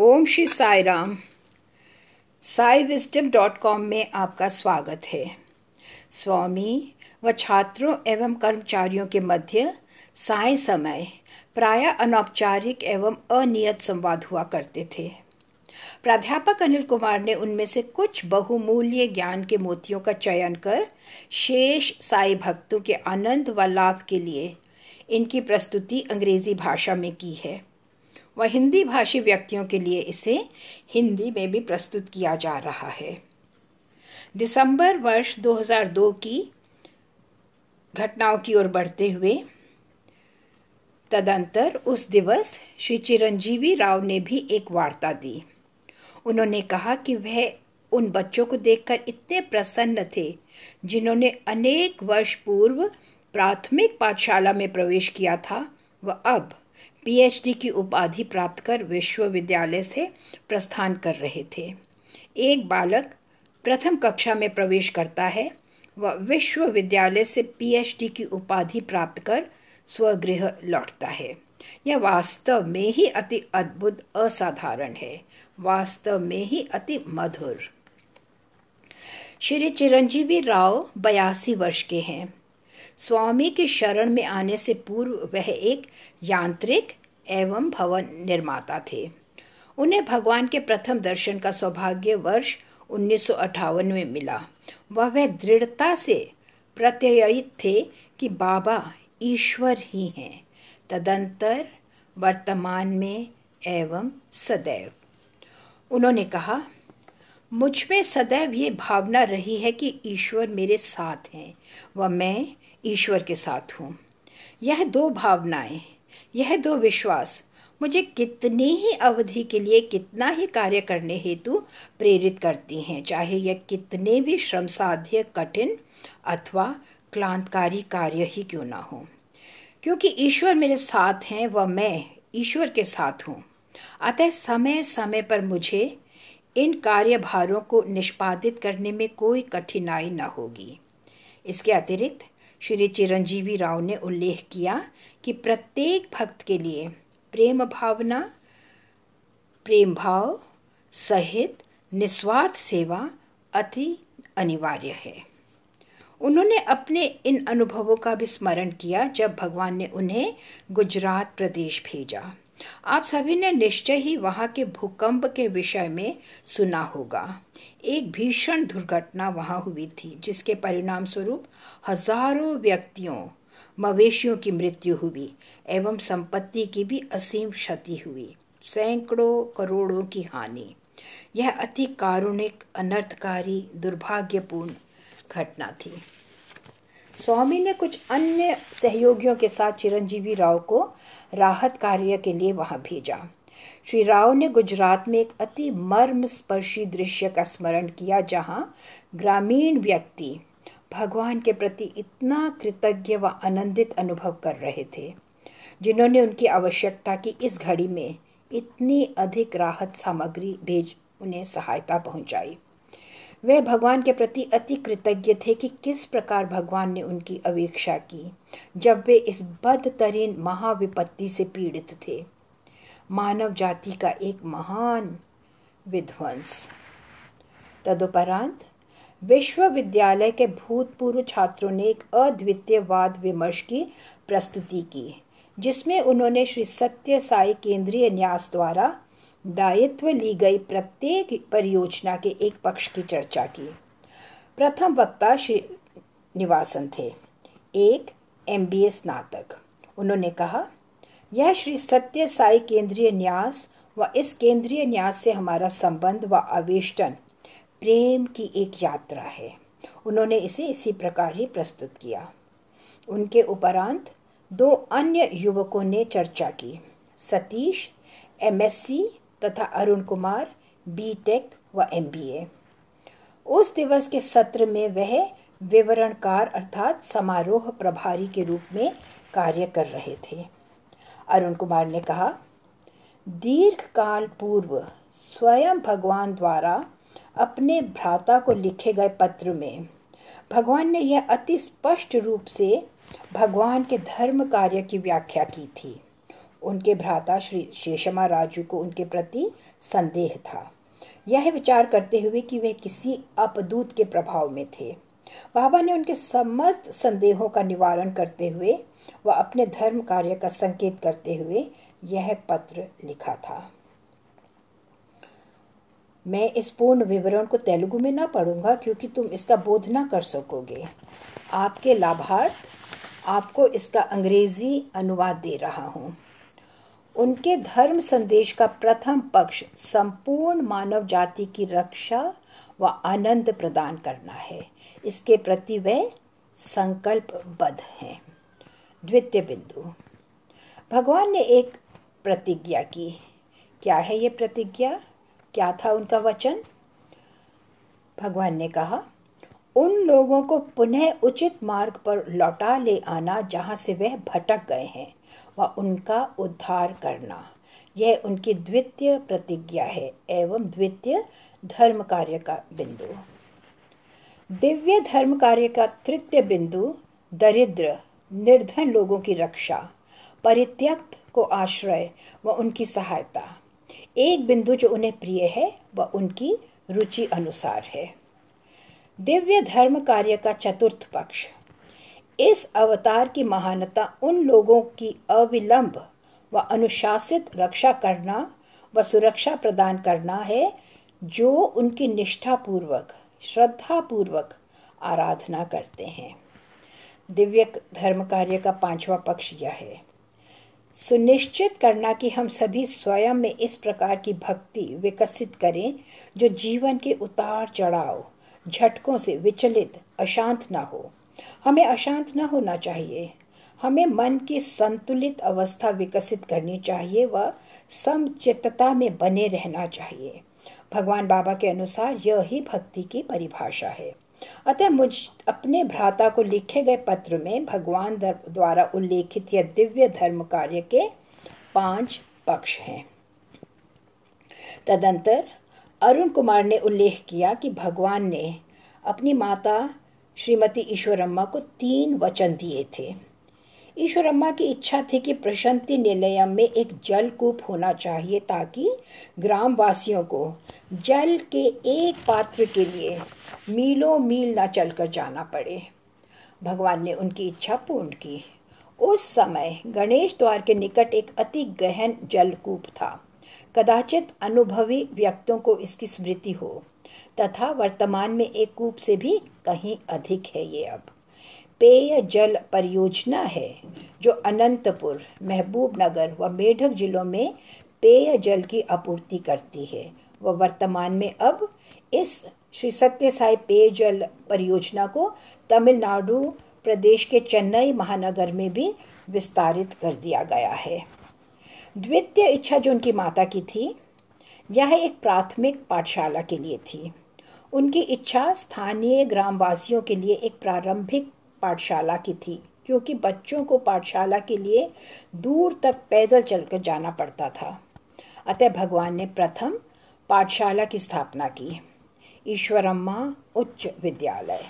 Om Shri Sai Ram Sai wisdom dot com में आपका स्वागत है। स्वामी व छात्रों एवं कर्मचारियों के मध्य साय समय प्राय अनौपचारिक एवं अनियत संवाद हुआ करते थे। प्राध्यापक अनिल कुमार ने उनमें से कुछ बहुमूल्य ज्ञान के मोतियों का चयन कर शेष साई भक्तों के आनंद व लाभ के लिए इनकी प्रस्तुति अंग्रेज़ी भाषा में की है। व हिंदी भाषी व्यक्तियों के लिए इसे हिंदी में भी प्रस्तुत किया जा रहा है। दिसंबर वर्ष 2002 की घटनाओं की ओर बढ़ते हुए तदंतर उस दिवस श्री चिरंजीवी राव ने भी एक वार्ता दी। उन्होंने कहा कि वह उन बच्चों को देखकर इतने प्रसन्न थे जिन्होंने अनेक वर्ष पूर्व प्राथमिक पाठशाला में प्रवेश किया था व अब पीएचडी की उपाधि प्राप्त कर विश्वविद्यालय से प्रस्थान कर रहे थे। एक बालक प्रथम कक्षा में प्रवेश करता है व विश्वविद्यालय से पीएचडी की उपाधि प्राप्त कर स्वगृह लौटता है। यह वास्तव में ही अति अद्भुत, असाधारण है। वास्तव में ही अति मधुर। श्री चिरंजीवी राव बयासी वर्ष के हैं। स्वामी के शरण में आने से पूर्व वह एक यांत्रिक एवं भवन निर्माता थे। उन्हें भगवान के प्रथम दर्शन का सौभाग्य वर्ष उन्नीस सौ अट्ठावन में मिला। वह वह दृढ़ता से प्रत्ययित थे कि बाबा ईश्वर ही हैं, तदंतर वर्तमान में एवं सदैव। उन्होंने कहा, मुझमें सदैव ये भावना रही है कि ईश्वर मेरे साथ हैं। व मैं ईश्वर के साथ हूँ। यह दो भावनाएँ, यह दो विश्वास मुझे कितनी ही अवधि के लिए कितना ही कार्य करने हेतु प्रेरित करती हैं, चाहे यह कितने भी श्रम साध्य कठिन अथवा क्लांतकारी कार्य ही क्यों ना हो। क्योंकि ईश्वर मेरे साथ हैं व मैं ईश्वर के साथ हूँ। अतः समय समय पर मुझे इन कार्यभारों को निष्पादित करने में कोई कठिनाई न होगी। इसके अतिरिक्त श्री चिरंजीवी राव ने उल्लेख किया कि प्रत्येक भक्त के लिए प्रेम भावना, प्रेम भाव सहित निस्वार्थ सेवा अति अनिवार्य है। उन्होंने अपने इन अनुभवों का भी स्मरण किया जब भगवान ने उन्हें गुजरात प्रदेश भेजा। आप सभी ने निश्चय ही वहाँ के भूकंप के विषय में सुना होगा। एक भीषण दुर्घटना वहाँ हुई थी, जिसके परिणाम स्वरूप हज़ारों व्यक्तियों, मवेशियों की मृत्यु हुई एवं संपत्ति की भी असीम क्षति हुई, सैकड़ों करोड़ों की हानि। यह अति कारुणिक, अनर्थकारी, दुर्भाग्यपूर्ण घटना थी। स्वामी ने कुछ अन्य सहयोगियों के साथ चिरंजीवी राव को राहत कार्य के लिए वहाँ भेजा। श्री राव ने गुजरात में एक अति मर्म स्पर्शी दृश्य का स्मरण किया, जहाँ ग्रामीण व्यक्ति भगवान के प्रति इतना कृतज्ञ व आनंदित अनुभव कर रहे थे, जिन्होंने उनकी आवश्यकता की इस घड़ी में इतनी अधिक राहत सामग्री भेज उन्हें सहायता पहुंचाई। वे भगवान के प्रति अति कृतज्ञ थे कि किस प्रकार भगवान ने उनकी अवेक्षा की, जब वे इस बदतरीन महाविपत्ति से पीड़ित थे। मानव जाति का एक महान विध्वंस। तदुपरांत विश्वविद्यालय के भूतपूर्व छात्रों ने एक अद्वितीय वाद विमर्श की प्रस्तुति की, जिसमें उन्होंने श्री सत्य साई केंद्रीय न्यास द्वारा दायित्व ली गई प्रत्येक परियोजना के एक पक्ष की चर्चा की। प्रथम वक्ता श्री निवासन थे। एक एमबीए स्नातक। उन्होंने कहा, यह श्री सत्य साई केंद्रीय न्यास व इस केंद्रीय न्यास से हमारा संबंध व आवेष्टन प्रेम की एक यात्रा है। उन्होंने इसे इसी प्रकार ही प्रस्तुत किया। उनके उपरांत दो अन्य युवकों ने चर्चा की। सतीश एमएससी तथा अरुण कुमार बीटेक व एमबीए उस दिवस के सत्र में वह विवरणकार अर्थात समारोह प्रभारी के रूप में कार्य कर रहे थे। अरुण कुमार ने कहा दीर्घ काल पूर्व स्वयं भगवान द्वारा अपने भ्राता को लिखे गए पत्र में भगवान ने यह अति स्पष्ट रूप से भगवान के धर्म कार्य की व्याख्या की थी। उनके भ्राता श्री शेषमा राजू को उनके प्रति संदेह था। यह विचार करते हुए कि वे किसी अपदूत के प्रभाव में थे। बाबा ने उनके समस्त संदेहों का निवारण करते हुए व अपने धर्म कार्य का संकेत करते हुए यह पत्र लिखा था। मैं इस पूर्ण विवरण को तेलुगु में ना पढ़ूँगा क्योंकि तुम इसका बोध ना कर सकोगे। आपके लाभार्थ आपको इसका अंग्रेज़ी अनुवाद दे रहा हूँ। उनके धर्म संदेश का प्रथम पक्ष संपूर्ण मानव जाति की रक्षा व आनंद प्रदान करना है। इसके प्रति वे संकल्पबद्ध हैं। द्वितीय बिंदु। भगवान ने एक प्रतिज्ञा की। क्या है ये प्रतिज्ञा? क्या था उनका वचन? भगवान ने कहा, उन लोगों को पुनः उचित मार्ग पर लौटा ले आना जहाँ से वह भटक गए हैं। व उनका उद्धार करना। यह उनकी द्वितीय प्रतिज्ञा है एवं द्वितीय धर्म कार्य का बिंदु। दिव्य धर्म कार्य का तृतीय बिंदु, दरिद्र, निर्धन लोगों की रक्षा, परित्यक्त को आश्रय व उनकी सहायता। एक बिंदु जो उन्हें प्रिय है वह उनकी रुचि अनुसार है। दिव्य धर्म कार्य का चतुर्थ पक्ष इस अवतार की महानता उन लोगों की अविलंब व अनुशासित रक्षा करना व सुरक्षा प्रदान करना है, जो उनकी निष्ठा पूर्वक श्रद्धा पूर्वक आराधना करते हैं। दिव्य धर्म कार्य का पांचवा पक्ष यह है। सुनिश्चित करना कि हम सभी स्वयं में इस प्रकार की भक्ति विकसित करें, जो जीवन के उतार चढ़ाव, झटकों से विचलित, अशांत ना हो। हमें अशांत न होना चाहिए। हमें मन की संतुलित अवस्था विकसित करनी चाहिए व समचित्तता में बने रहना चाहिए। भगवान बाबा के अनुसार यह भक्ति की परिभाषा है। अतः मुझ अपने भ्राता को लिखे गए पत्र में भगवान द्वारा उल्लेखित यह दिव्य धर्म कार्य के पाँच पक्ष हैं। तदंतर अरुण कुमार ने उल्लेख किया कि भगवान ने अपनी माता श्रीमती ईश्वरम्मा को तीन वचन दिए थे। ईश्वरम्मा की इच्छा थी कि प्रशांति निलयम में एक जलकूप होना चाहिए ताकि ग्रामवासियों को जल के एक पात्र के लिए मीलों मील न चलकर जाना पड़े। भगवान ने उनकी इच्छा पूर्ण की। उस समय गणेश द्वार के निकट एक अति गहन जलकूप था। कदाचित अनुभवी व्यक्तियों को इसकी स्मृति हो। तथा वर्तमान में एक कूप से भी कहीं अधिक है ये अब। पेय जल परियोजना है, जो अनंतपुर, महबूब नगर व मेढक जिलों में पेय जल की आपूर्ति करती है। वह वर्तमान में अब इस श्री सत्य साई पेयजल परियोजना को तमिलनाडु प्रदेश के चेन्नई महानगर में भी विस्तारित कर दिया गया है। द्वितीय इच्छा जो उनकी माता की थी यह एक प्राथमिक पाठशाला के लिए थी। उनकी इच्छा स्थानीय ग्रामवासियों के लिए एक प्रारंभिक पाठशाला की थी, क्योंकि बच्चों को पाठशाला के लिए दूर तक पैदल चलकर जाना पड़ता था। अतः भगवान ने प्रथम पाठशाला की स्थापना की, ईश्वरम्मा उच्च विद्यालय।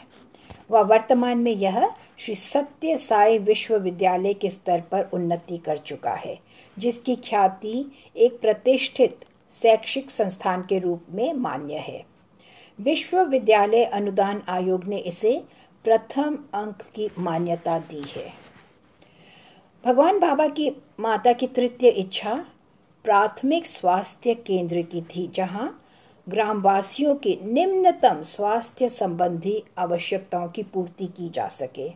व वर्तमान में यह श्री सत्य साई विश्वविद्यालय के स्तर पर उन्नति कर चुका है, जिसकी ख्याति एक प्रतिष्ठित शैक्षिक संस्थान के रूप में मान्य है। विश्वविद्यालय अनुदान आयोग ने इसे प्रथम अंक की मान्यता दी है। भगवान बाबा की माता की तृतीय इच्छा प्राथमिक स्वास्थ्य केंद्र की थी, जहाँ ग्रामवासियों की निम्नतम स्वास्थ्य संबंधी आवश्यकताओं की पूर्ति की जा सके।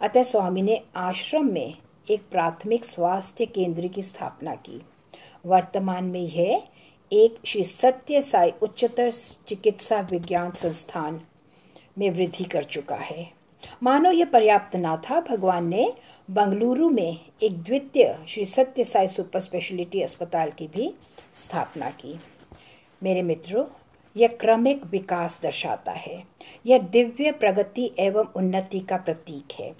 अतः स्वामी ने आश्रम में एक प्राथमिक स्वास्थ्य केंद्र की स्थापना की। वर्तमान में यह एक श्री सत्य साई उच्चतर चिकित्सा विज्ञान संस्थान में वृद्धि कर चुका है। मानो यह पर्याप्त न था, भगवान ने बंगलुरु में एक द्वितीय श्री सत्य साई सुपर स्पेशलिटी अस्पताल की भी स्थापना की। मेरे मित्रों, यह क्रमिक विकास दर्शाता है। यह दिव्य प्रगति एवं उन्नति का प्रतीक है।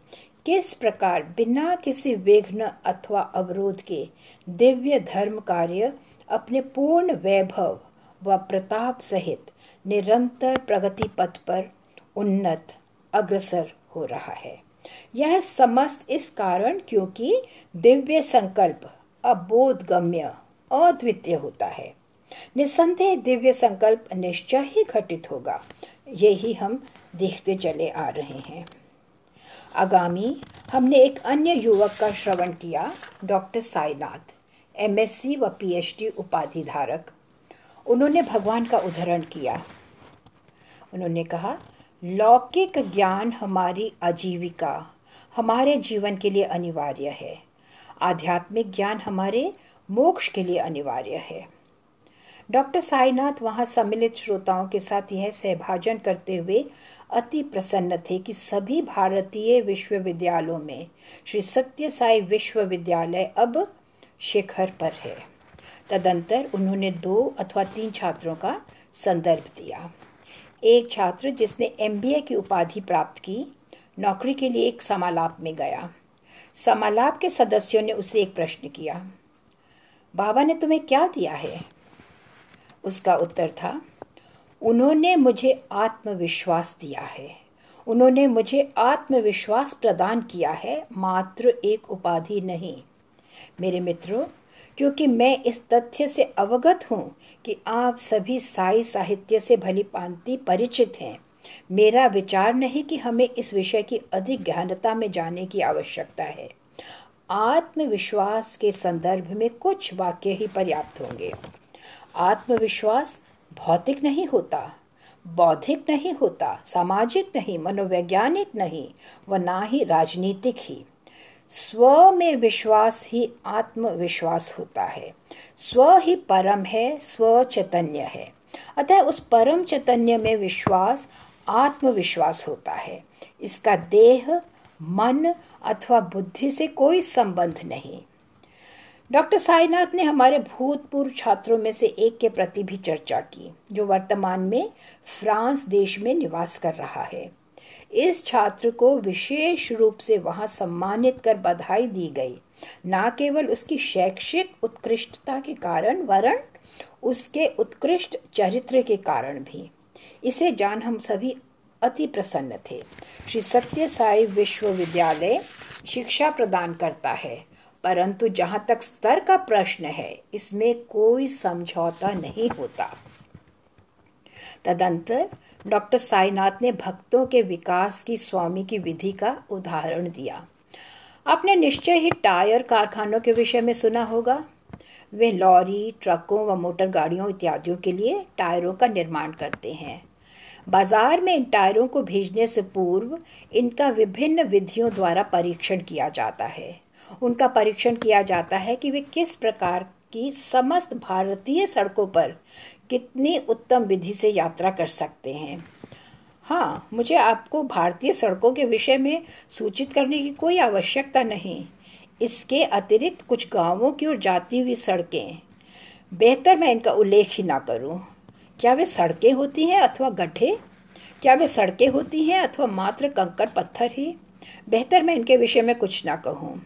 किस प्रकार बिना किसी विघ्न अथवा अवरोध के दिव्य धर्म कार्य, अपने पूर्ण वैभव व प्रताप सहित निरंतर प्रगति पथ पर उन्नत, अग्रसर हो रहा है। यह समस्त इस कारण क्योंकि दिव्य संकल्प अबोधगम्य, अद्वितीय होता है। निसंदेह दिव्य संकल्प निश्चय ही घटित होगा। यही हम देखते चले आ रहे हैं। आगामी, हमने एक अन्य युवक का श्रवण किया, डॉक्टर साईनाथ एमएससी व पीएचडी उपाधि धारक उन्होंने भगवान का उदाहरण किया। उन्होंने कहा, लौकिक ज्ञान हमारी आजीविका, हमारे जीवन के लिए अनिवार्य है। आध्यात्मिक ज्ञान हमारे मोक्ष के लिए अनिवार्य है। डॉक्टर साईनाथ वहाँ सम्मिलित श्रोताओं के साथ यह सहभाजन करते हुए अति प्रसन्न थे कि सभी भारतीय विश्वविद्यालयों में श्री सत्य साई विश्वविद्यालय अब शिखर पर है। तदंतर उन्होंने दो अथवा तीन छात्रों का संदर्भ दिया। एक छात्र जिसने एमबीए की उपाधि प्राप्त की, नौकरी के लिए एक समालाप में गया। समालाप के सदस्यों ने उसे एक प्रश्न किया, बाबा ने तुम्हें क्या दिया है? उसका उत्तर था उन्होंने मुझे आत्मविश्वास दिया है। उन्होंने मुझे आत्मविश्वास प्रदान किया है, मात्र एक उपाधि नहीं। मेरे मित्रों, क्योंकि मैं इस तथ्य से अवगत हूँ कि आप सभी साई साहित्य से भली पांति परिचित हैं। मेरा विचार नहीं कि हमें इस विषय की अधिक गहनता में जाने की आवश्यकता है। आत्मविश्वास के संदर्भ में कुछ वाक्य ही पर्याप्त होंगे। आत्मविश्वास भौतिक नहीं होता, बौद्धिक नहीं होता, सामाजिक नहीं, मनोवैज्ञानिक नहीं, व ना ही राजनीतिक ही। स्व में विश्वास ही आत्मविश्वास होता है। स्व ही परम है, स्व चैतन्य है। अतः उस परम चैतन्य में विश्वास, आत्मविश्वास होता है। इसका देह, मन अथवा बुद्धि से कोई संबंध नहीं। डॉक्टर साईनाथ ने हमारे भूतपूर्व छात्रों में से एक के प्रति भी चर्चा की, जो वर्तमान में फ्रांस देश में निवास कर रहा है। इस छात्र को विशेष रूप से वहाँ सम्मानित कर बधाई दी गई। न केवल उसकी शैक्षिक उत्कृष्टता के कारण वरण उसके उत्कृष्ट चरित्र के कारण भी। इसे जान हम सभी अति प्रसन्न थे। श्री सत्य साई विश्वविद्यालय शिक्षा प्रदान करता है। परंतु जहाँ तक स्तर का प्रश्न है, इसमें कोई समझौता नहीं होता। तदंतर डॉक्टर साईनाथ ने भक्तों के विकास की स्वामी की विधि का उदाहरण दिया। आपने निश्चय ही टायर कारखानों के विषय में सुना होगा। वे लॉरी, ट्रकों व मोटर गाड़ियों इत्यादियों के लिए टायरों का निर्माण करते हैं। बाज़ार में इन टायरों को भेजने से पूर्व इनका विभिन्न विधियों द्वारा परीक्षण किया जाता है। उनका परीक्षण किया जाता है कि वे किस प्रकार की समस्त भारतीय सड़कों पर कितनी उत्तम विधि से यात्रा कर सकते हैं। हाँ मुझे आपको भारतीय सड़कों के विषय में सूचित करने की कोई आवश्यकता नहीं। इसके अतिरिक्त कुछ गाँवों की ओर जाती हुई सड़कें। बेहतर मैं इनका उल्लेख ही ना करूँ। क्या वे सड़कें होती हैं अथवा गड्ढे? क्या वे सड़कें होती हैं अथवा मात्र कंकर पत्थर ही? बेहतर मैं इनके विषय में कुछ ना कहूँ।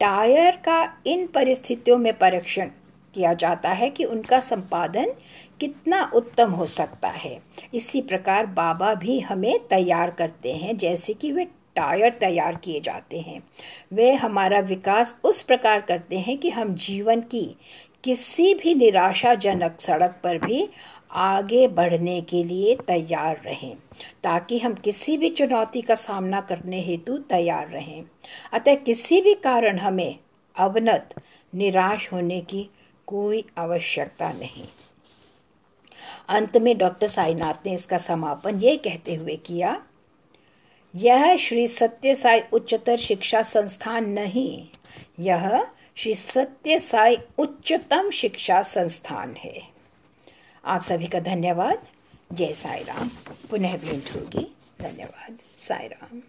टायर का इन परिस्थितियों में परीक्षण किया जाता है कि उनका संपादन कितना उत्तम हो सकता है। इसी प्रकार बाबा भी हमें तैयार करते हैं, जैसे कि वे टायर तैयार किए जाते हैं। वे हमारा विकास उस प्रकार करते हैं कि हम जीवन की किसी भी निराशाजनक सड़क पर भी आगे बढ़ने के लिए तैयार रहें। ताकि हम किसी भी चुनौती का सामना करने हेतु तैयार रहें। अतः किसी भी कारण हमें अवनत, निराश होने की कोई आवश्यकता नहीं। अंत में डॉक्टर साईनाथ ने इसका समापन ये कहते हुए किया, यह श्री सत्य साई उच्चतर शिक्षा संस्थान नहीं, यह श्री सत्य साई उच्चतम शिक्षा संस्थान है। आप सभी का धन्यवाद। जय साई राम पुनः भेंट होगी। धन्यवाद। साई राम